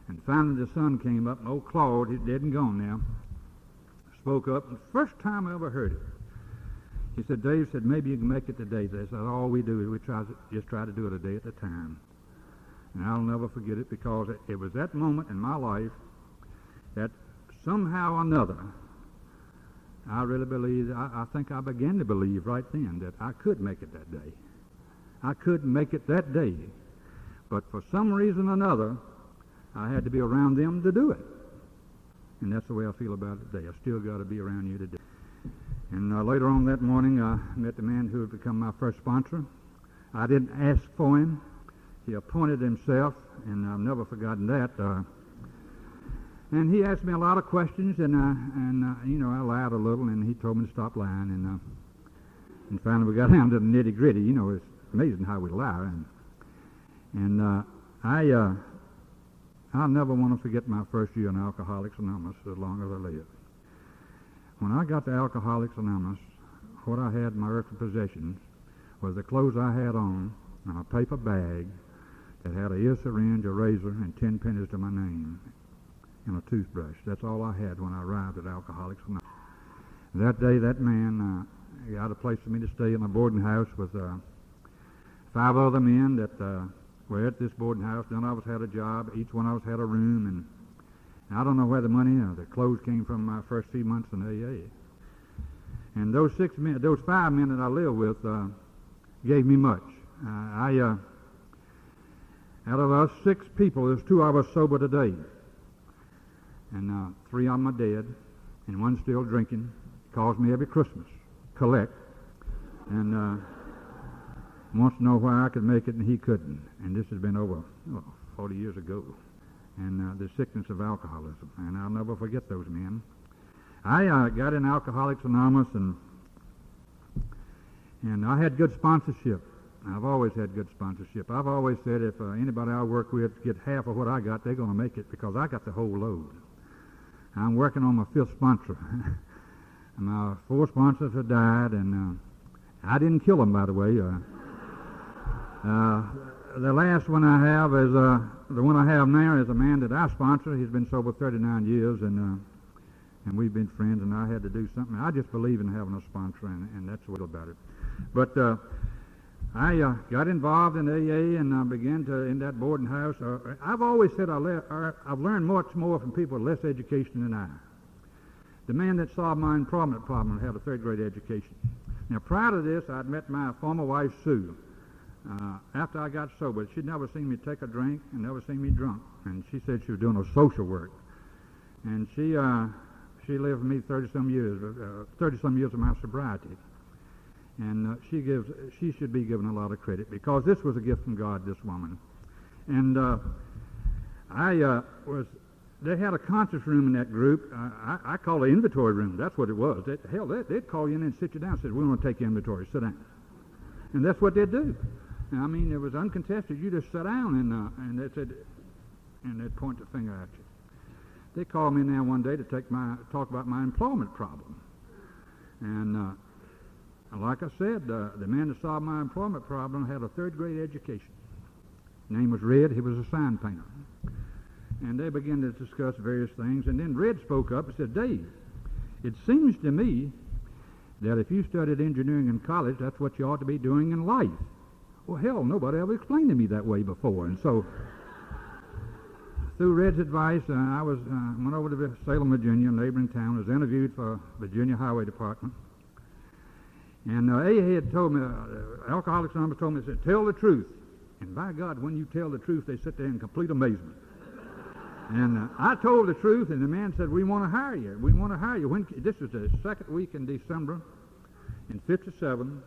And finally the sun came up, and old Claude, he's dead and gone now, spoke up. The first time I ever heard it, he said, Dave said, maybe you can make it today. Said, all we do is we try to, just try to do it a day at a time. And I'll never forget it because it, it was that moment in my life that somehow or another, I really believe, I, I think I began to believe right then that I could make it that day. I could make it that day. But for some reason or another, I had to be around them to do it. And that's the way I feel about it today. I still got to be around you today. And uh, later on that morning, I met the man who had become my first sponsor. I didn't ask for him. He appointed himself, and I've never forgotten that. Uh, And he asked me a lot of questions, and uh, and uh, you know I lied a little, and he told me to stop lying, and uh, and finally we got down to the nitty gritty. You know, it's amazing how we lie, and and uh, I I'll never want to forget my first year in Alcoholics Anonymous as long as I live. When I got to Alcoholics Anonymous, what I had in my earthly possessions was the clothes I had on and a paper bag that had a ear syringe, a razor, and ten pennies to my name, and a toothbrush. That's all I had when I arrived at Alcoholics Anonymous. That day, that man uh, got a place for me to stay in a boarding house with uh, five other men that uh, were at this boarding house. None of us had a job. Each one of us had a room, and I don't know where the money or the clothes came from my first few months in AA. And those six men, those five men that I lived with, uh, gave me much. Uh, I, uh, out of us six people, there's two of us sober today, and uh, three of them are dead, and one still drinking. Calls me every Christmas, collect, and uh, wants to know why I could make it and he couldn't. And this has been over oh, 40 years ago and uh, the sickness of alcoholism. And I'll never forget those men. I uh, got in Alcoholics Anonymous, and and I had good sponsorship. I've always had good sponsorship. I've always said if uh, anybody I work with get half of what I got, they're going to make it because I got the whole load. I'm working on my fifth sponsor. my four sponsors have died, and uh, I didn't kill them, by the way. Uh, uh, the last one I have is uh, the one I have now is a man that I sponsor. He's been sober 39 years, and uh, and we've been friends. And I had to do something. I just believe in having a sponsor, and, and that's what about it. But uh, I uh, got involved in AA, and I began to in that boarding house. Uh, I've always said I le- uh, I've learned much more from people with less education than I. The man that solved my employment problem had a third grade education. Now, prior to this, I'd met my former wife, Sue. Uh, after I got sober, she'd never seen me take a drink and never seen me drunk. And she said she was doing a social work. And she, uh, she lived with me 30 some years, uh, 30 some years of my sobriety. And uh, she gives, she should be given a lot of credit because this was a gift from God, this woman. And uh, I was, they had a conference room in that group. I, I call it inventory room. That's what it was. They, hell, they, they'd call you in and sit you down and say, we want to take your inventory. Sit down. And that's what they'd do. I mean, it was uncontested. You just sat down and uh, and they said, and they'd point the finger at you. They called me now one day to take my talk about my employment problem, and uh, like I said, uh, the man that solved my employment problem had a third grade education. His name was Red. He was a sign painter, and they began to discuss various things. And then Red spoke up and said, "Dave, it seems to me." That if you studied engineering in college, that's what you ought to be doing in life. Well, hell, nobody ever explained to me that way before. And so, through Red's advice, uh, I was uh, went over to Salem, Virginia, a neighboring town, was interviewed for Virginia Highway Department. And uh, AA had told me, uh, Alcoholics Anonymous told me, said, tell the truth. And by God, when you tell the truth, they sit there in complete amazement. And uh, I told the truth, and the man said, we want to hire you. We want to hire you. When, this was the second week in December in 57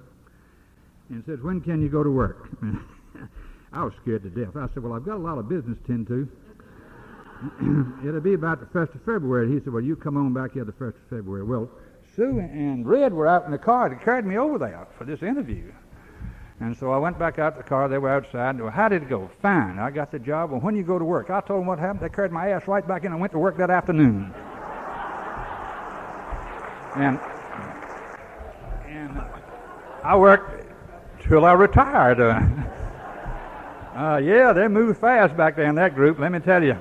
and says, When can you go to work? I was scared to death. I said, Well, I've got a lot of business to tend to. It'll be about the 1st of February. He said, Well, you come on back here the 1st of February. Well, Sue and Red were out in the car. They carried me over there for this interview. And so I went back out to the car. They were outside. Well, how did it go? Fine. I got the job. Well, when you go to work? I told them what happened. They carried my ass right back in and went to work that afternoon. and and I worked till I retired. Uh, uh, yeah, they moved fast back there in that group, let me tell you.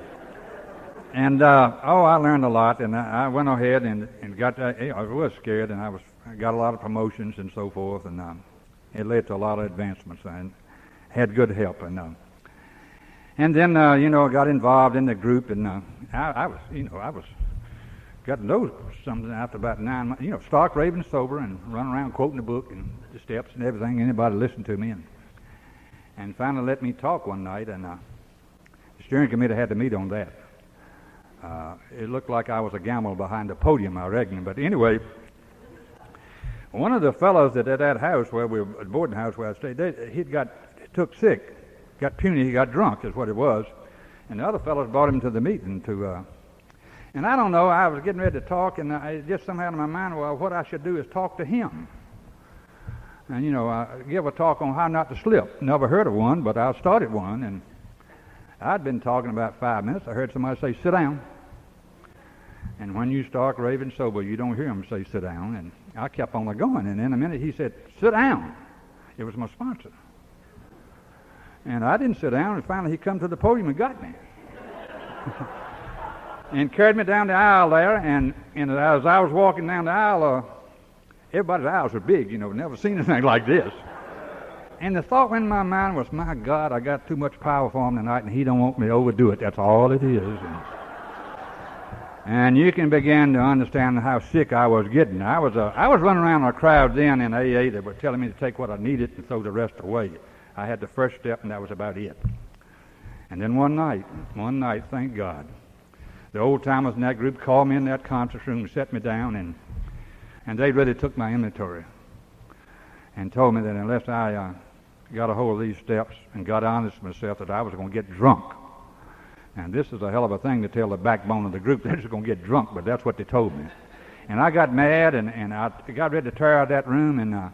And uh, oh, I learned a lot, and I, went ahead and, and got. Uh, I was scared, and I was I got a lot of promotions and so forth, and um, it led to a lot of advancements, and had good help, and uh, and then uh, you know I got involved in the group, and uh, I, I was you know I was got to know something after about nine months. You know, stark raving sober and run around quoting the book and the steps and everything. Anybody listen to me and and finally let me talk one night and uh, the steering committee had to meet on that. Uh, it looked like I was a gamble behind the podium, I reckon. But anyway, one of the fellows that at that house where we were, boarding house where I stayed, they, he'd got took sick, got puny, he got drunk, is what it was. And the other fellows brought him to the meeting to uh, And I don't know, I was getting ready to talk, and I, just somehow in my mind, well, what I should do is talk to him. And, you know, I give a talk on how not to slip. Never heard of one, but I started one, and I'd been talking about five minutes. I heard somebody say, sit down. And when you start raving sober, you don't hear him say, sit down. And I kept on going. And in a minute, he said, sit down. It was my sponsor. And I didn't sit down. And finally, he come to the podium and got me. and carried me down the aisle there. And, and as I was walking down the aisle, uh, everybody's eyes were big, you know, never seen anything like this. And the thought in my mind was, my God, I got too much power for him tonight, and he don't want me to overdo it. That's all it is. And, and you can begin to understand how sick I was getting. I was uh, I was running around in a crowd then in AA that were telling me to take what I needed and throw the rest away. I had the first step, and that was about it. And then one night, one night, thank God, the old timers in that group called me in that conference room set me down, and and they really took my inventory and told me that unless I uh, got a hold of these steps and got honest with myself, that I was going to get drunk. And this is a hell of a thing to tell the backbone of the group they're just going to get drunk, but that's what they told me. And I got mad, and, and I got ready to tear out that room, and uh,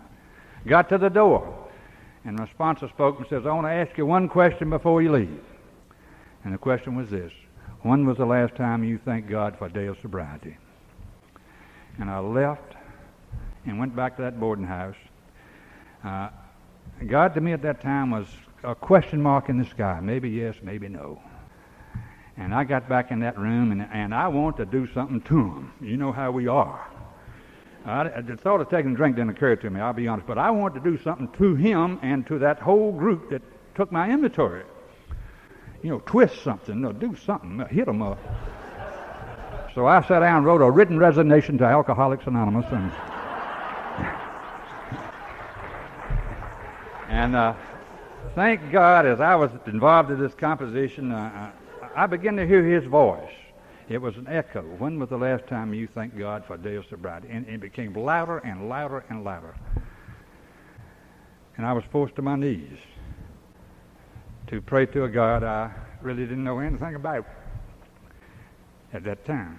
got to the door. And my sponsor spoke and says, I want to ask you one question before you leave. And the question was this When was the last time you thanked God for a day of sobriety? And I left and went back to that boarding house. Uh, God to me at that time was a question mark in the sky. Maybe yes, maybe no. And I got back in that room, and, and I wanted to do something to him. You know how we are. I, the thought of taking a drink didn't occur to me, I'll be honest, but I wanted to do something to him and to that whole group that took my inventory. You know, twist something, or do something, hit them up. So I sat down and wrote a written resignation to Alcoholics Anonymous, and and uh, thank God, as I was involved in this composition, uh, I began to hear his voice. It was an echo. When was the last time you thanked God for a day of sobriety? And it became louder and louder and louder. And I was forced to my knees to pray to a God I really didn't know anything about at that time.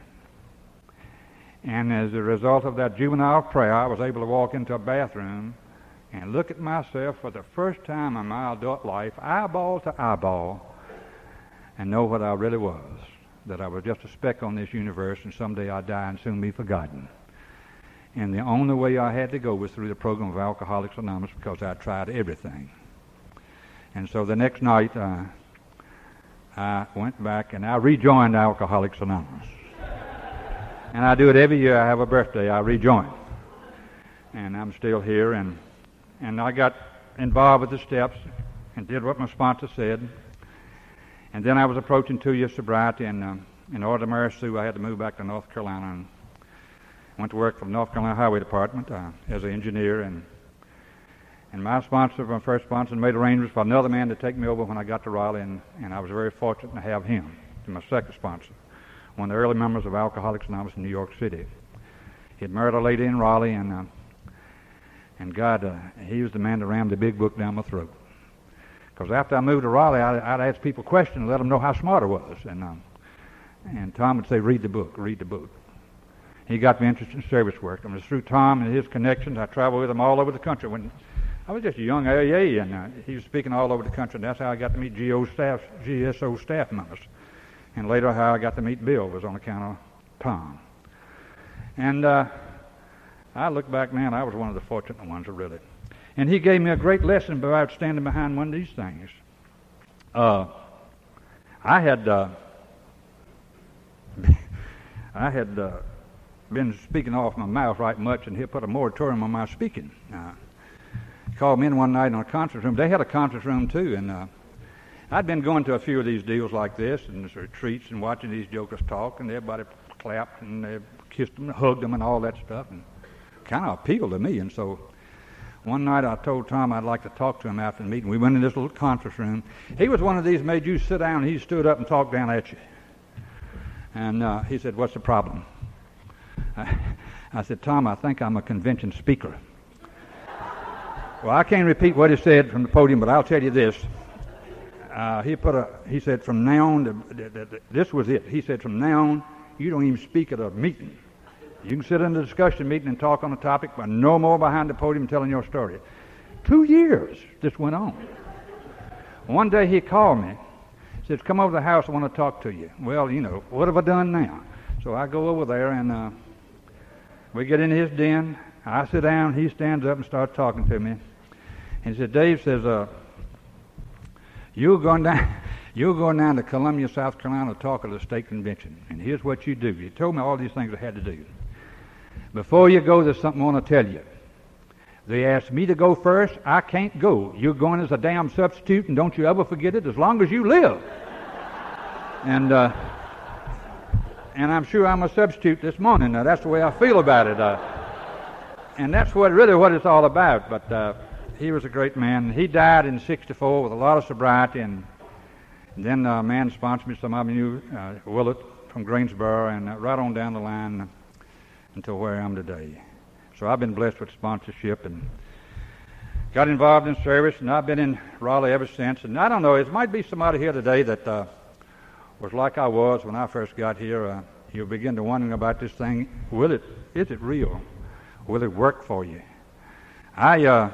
And as a result of that juvenile prayer, I was able to walk into a bathroom and look at myself for the first time in my adult life, eyeball to eyeball, and know what I really was that I was just a speck on this universe and someday I'd die and soon be forgotten. And the only way I had to go was through the program of Alcoholics Anonymous because I tried everything. And so the next night, uh, I went back and I rejoined Alcoholics Anonymous. and I do it every year. I have a birthday, I rejoin. And I'm still here, and, and I got involved with the steps and did what my sponsor said. And then I was approaching two years sobriety, and uh, in order to marry Sue, I had to move back to North Carolina and went to work for the North Carolina Highway Department uh, as an engineer. And and my sponsor, my first sponsor, made arrangements for another man to take me over when I got to Raleigh, and, and I was very fortunate to have him my second sponsor, one of the early members of Alcoholics Anonymous in New York City. He had married a lady in Raleigh, and uh, and God, uh, he was the man to ram the big book down my throat. Because after I moved to Raleigh, I'd, I'd, ask people questions and let them know how smart I was. And, um, and Tom would say, read the book, read the book. He got me interested in service work. And it was through Tom and his connections. I traveled with him all over the country. When I was just a young AA, and uh, he was speaking all over the country. That's how I got to meet GO staff, GSO staff members. And later, how I got to meet Bill was on account of Tom. And uh, I look back now, and I was one of the fortunate ones, really. And he gave me a great lesson about standing behind one of these things. Uh, I had uh, I had uh, been speaking off my mouth right much, and he put a moratorium on my speaking. Uh, called me in one night in a conference room. They had a conference room too, and uh, I'd been going to a few of these deals like this and retreats and watching these jokers talk, and everybody clapped and they kissed them and hugged them and all that stuff, and kind of appealed to me. And so one night I told Tom I'd like to talk to him after the meeting. We went in this little conference room. He was one of these made you sit down. And he stood up and talked down at you. And uh, he said, What's the problem? I, I said, Tom, I think I'm a convention speaker. Well, I can't repeat what he said from the podium, but I'll tell you this. Uh, he put a. He said, from now on, the, this was it. He said, from now on, you don't even speak at a meeting. You can sit in a discussion meeting and talk on a topic, but no more behind the podium telling your story. Two years this went on. One day he called me. Says, Come over to the house, I want to talk to you. Well, you know, what have I done now? So I go over there and uh, we get in his den. I sit down, he stands up and starts talking to me. And he said, Dave says, uh, you're going down you're going down to Columbia, South Carolina to talk at the state convention. And here's what you do. You told me all these things I had to do. Before you go, there's something I want to tell you. They asked me to go first. I can't go. You're going as a damn substitute, and don't you ever forget it as long as you live. and uh, and I'm sure I'm a substitute this morning. Now that's the way I feel about it. Uh, and that's what really what it's all about. But uh, he was a great man. He died in '64 with a lot of sobriety, and then a man sponsored me. Some of you knew uh, Willett from Greensboro, and uh, right on down the line until where I am today. So I've been blessed with sponsorship and got involved in service, and I've been in Raleigh ever since. And I don't know, it might be somebody here today that uh, was like I was when I first got here. Uh, you'll begin to wondering about this thing. Will it? Is it real? Will it work for you? I uh,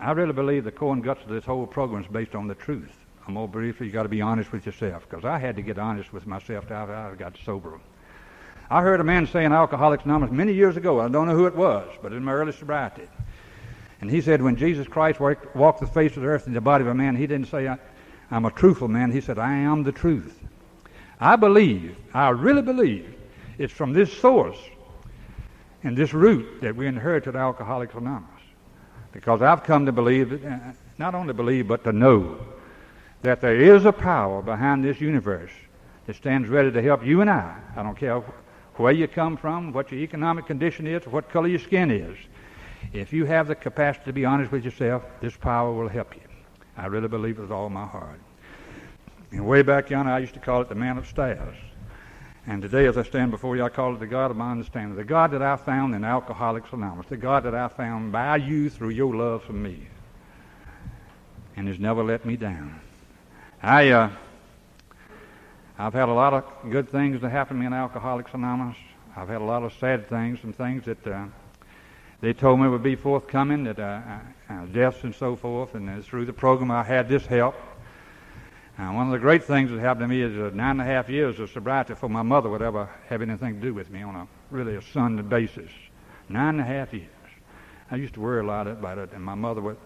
I really believe the core and guts of this whole program is based on the truth. I'm more briefly, you got to be honest with yourself because I had to get honest with myself after I got sober. I heard a man say in Alcoholics Anonymous many years ago, I don't know who it was, but in my early sobriety. And he said, when Jesus Christ walked the face of the earth in the body of a man, he didn't say, I'm a truthful man. He said, I am the truth. I believe, I really believe, it's from this source and this root that we inherited Alcoholics Anonymous. Because I've come to believe, uh, not only believe, but to know that there is a power behind this universe that stands ready to help you and I. I don't care where you come from, what your economic condition is, what color your skin is. If you have the capacity to be honest with yourself, this power will help you. I really believe it with all my heart. And way back yonder, I used to call it the man of stairs. And today, as I stand before you, I call it the God of my understanding. The God that I found in Alcoholics Anonymous. The God that I found by you through your love for me. And has never let me down. I, uh, I've had a lot of good things that happened to me in Alcoholics Anonymous. I've had a lot of sad things and things that uh, they told me would be forthcoming, that uh, uh, uh deaths and so forth. And through the program, I had this help. Uh, one of the great things that happened to me is uh, nine and a half years of sobriety before my mother would ever have anything to do with me on a really a Sunday basis. Nine and a half years. I used to worry a lot about it, and my mother would,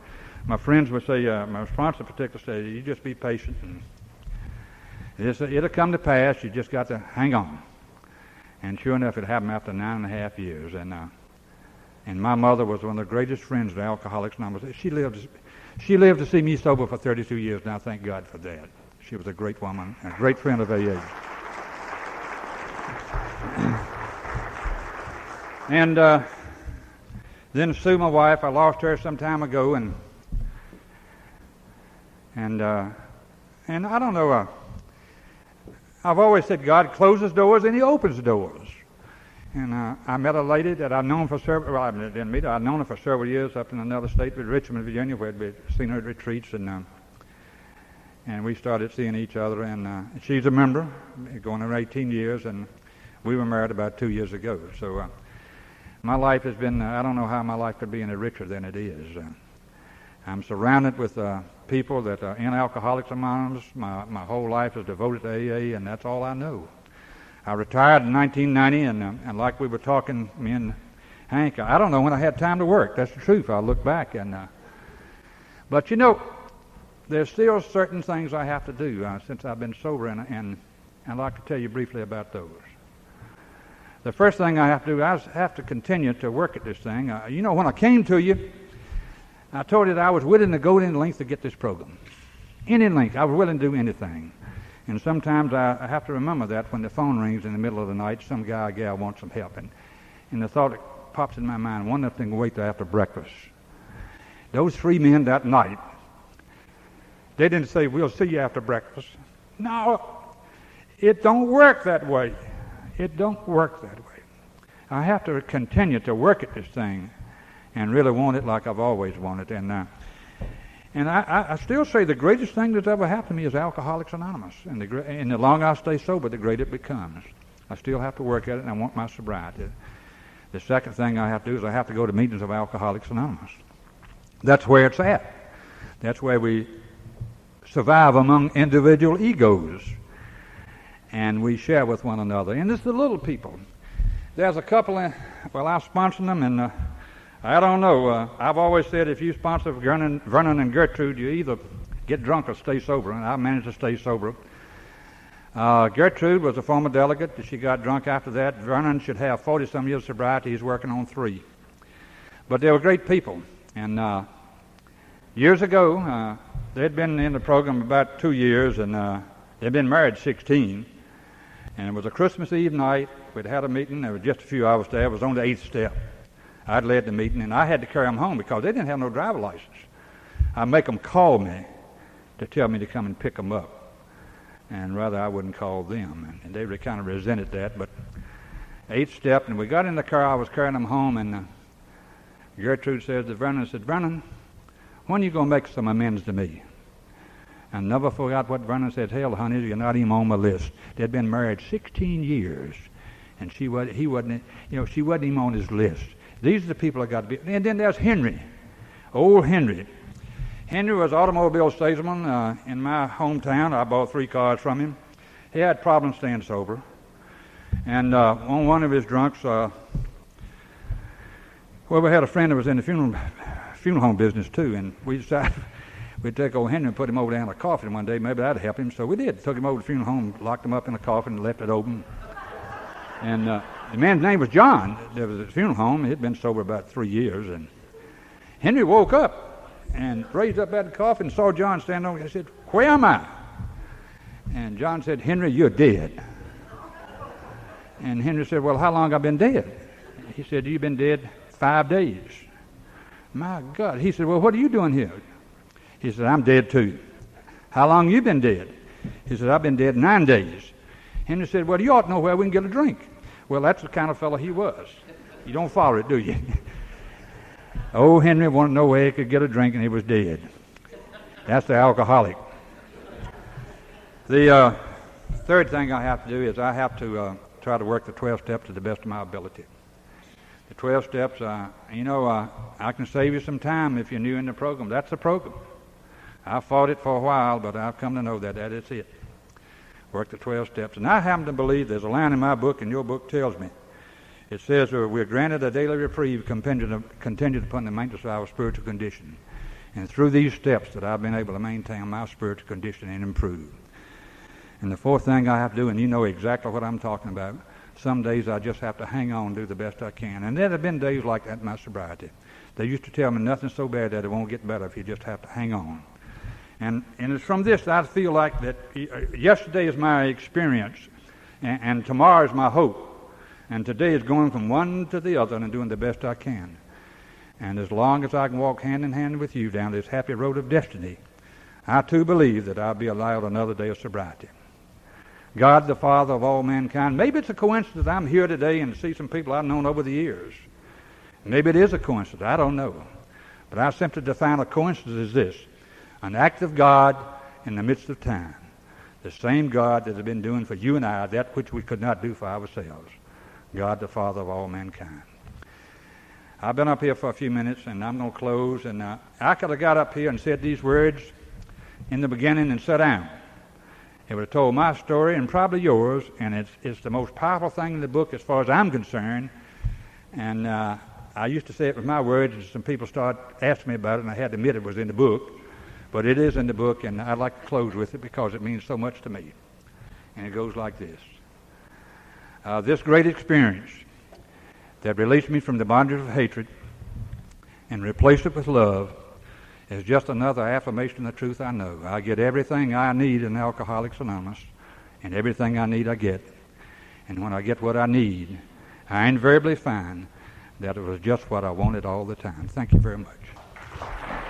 my friends would say, uh, my sponsor particularly said, you just be patient and it's, it'll come to pass. You just got to hang on. And sure enough, it happened after nine and a half years. And uh, and my mother was one of the greatest friends of Alcoholics Anonymous. She lived she lived to see me sober for 32 years. Now, thank God for that. She was a great woman, a great friend of AA. and uh, then Sue, my wife, I lost her some time ago, and and uh, and I don't know. Uh, I've always said God closes doors and He opens doors. And uh, I met a lady that I've known for several, well, I didn't meet her, I've known her for several years up in another state, Richmond, Virginia, where I'd seen her at retreats. And, uh, and we started seeing each other. And uh, she's a member, going on 18 years, and we were married about two years ago. So uh, my life has been, uh, I don't know how my life could be any richer than it is. Uh, I'm surrounded with uh, people that are in Alcoholics Anonymous. My, my whole life is devoted to AA, and that's all I know. I retired in 1990, and, uh, and like we were talking, me and Hank, I don't know when I had time to work. That's the truth. I look back, and uh, but you know, there's still certain things I have to do uh, since I've been sober, and, and I'd like to tell you briefly about those. The first thing I have to do, I have to continue to work at this thing. Uh, you know, when I came to you, I told you that I was willing to go any length to get this program. Any length. I was willing to do anything. And sometimes I, I have to remember that when the phone rings in the middle of the night, some guy or gal wants some help. And, and the thought that pops in my mind, one of them can wait till after breakfast. Those three men that night, they didn't say, we'll see you after breakfast. No, it don't work that way. It don't work that way. I have to continue to work at this thing and really want it like I've always wanted. And uh, And I, I, still say the greatest thing that's ever happened to me is Alcoholics Anonymous. And the, and the longer I stay sober, the greater it becomes. I still have to work at it, and I want my sobriety. The second thing I have to do is I have to go to meetings of Alcoholics Anonymous. That's where it's at. That's where we survive among individual egos. And we share with one another. And it's the little people. There's a couple, in, well, I sponsor them, and uh, I don't know. Uh, I've always said if you sponsor Vernon, Vernon and Gertrude, you either get drunk or stay sober. And I managed to stay sober. Uh, Gertrude was a former delegate. She got drunk after that. Vernon should have 40 some years of sobriety. He's working on three. But they were great people. And uh, years ago, uh, they'd been in the program about two years, and uh, they'd been married 16. And it was a Christmas Eve night. We'd had a meeting. There was just a few hours there. It was on the eighth step. I'd led the meeting, and I had to carry them home because they didn't have no driver license. I'd make them call me to tell me to come and pick them up and rather I wouldn't call them. And they kind of resented that. But eighth step, and we got in the car. I was carrying them home, and uh, Gertrude says to Vernon, said, Vernon, when you going to make some amends to me? And never forgot what Vernon said. Hell, honey, you're not even on my list. They'd been married 16 years, and she was, he wasn't, you know, she wasn't even on his list. These are the people I got to be. And then there's Henry, old Henry. Henry was automobile salesman uh, in my hometown. I bought three cars from him. He had problems staying sober. And uh, on one of his drunks, uh, well, we had a friend that was in the funeral, funeral home business too, and we decided we'd take old Henry and put him over down a coffin one day. Maybe that'd help him. So we did. Took him over to the funeral home, locked him up in a coffin, and left it open. And uh, the man's name was John. There was a funeral home. He'd been sober about three years, and Henry woke up and raised up out of the coffin saw John standing over. He said, Where am I? And John said, Henry, you're dead. And Henry said, Well, how long I've been dead? He said, You've been dead five days. My God. He said, Well, what are you doing here? He said, I'm dead too. How long you been dead? He said, I've been dead nine days. Henry said, Well, you ought to know where we can get a drink. Well, that's the kind of fellow he was. You don't follow it, do you? Oh, Henry wanted no way he could get a drink and he was dead. That's the alcoholic. The uh, third thing I have to do is I have to uh, try to work the 12 steps to the best of my ability. The 12 steps, uh, you know, uh, I can save you some time if you're new in the program. That's the program. I fought it for a while, but I've come to know that that is it. Work the 12 steps. And I happen to believe there's a line in my book, and your book tells me it says uh, we're granted a daily reprieve contingent upon the maintenance of our spiritual condition. And through these steps that I've been able to maintain my spiritual condition and improve. And the fourth thing I have to do, and you know exactly what I'm talking about, some days I just have to hang on and do the best I can. And there have been days like that in my sobriety. They used to tell me nothing's so bad that it won't get better if you just have to hang on. And, and it's from this I feel like that uh, yesterday is my experience and, and tomorrow is my hope. And today is going from one to the other and doing the best I can. And as long as I can walk hand in hand with you down this happy road of destiny, I too believe that I'll be allowed another day of sobriety. God, the Father of all mankind, maybe it's a coincidence I'm here today and see some people I've known over the years. Maybe it is a coincidence. I don't know. But I simply define a coincidence as this an act of God in the midst of time. The same God that has been doing for you and I that which we could not do for ourselves. God the Father of all mankind. I've been up here for a few minutes, and I'm going to close. And uh, I could have got up here and said these words in the beginning and sat down. It would have told my story and probably yours, and it's, it's the most powerful thing in the book as far as I'm concerned. And uh, I used to say it with my words, and some people started asking me about it, and I had to admit it was in the book. But it is in the book, and I'd like to close with it because it means so much to me. And it goes like this uh, this great experience that released me from the bondage of hatred and replaced it with love is just another affirmation of the truth I know. I get everything I need in Alcoholics Anonymous, and everything I need I get. And when I get what I need, I invariably find that it was just what I wanted all the time. Thank you very much.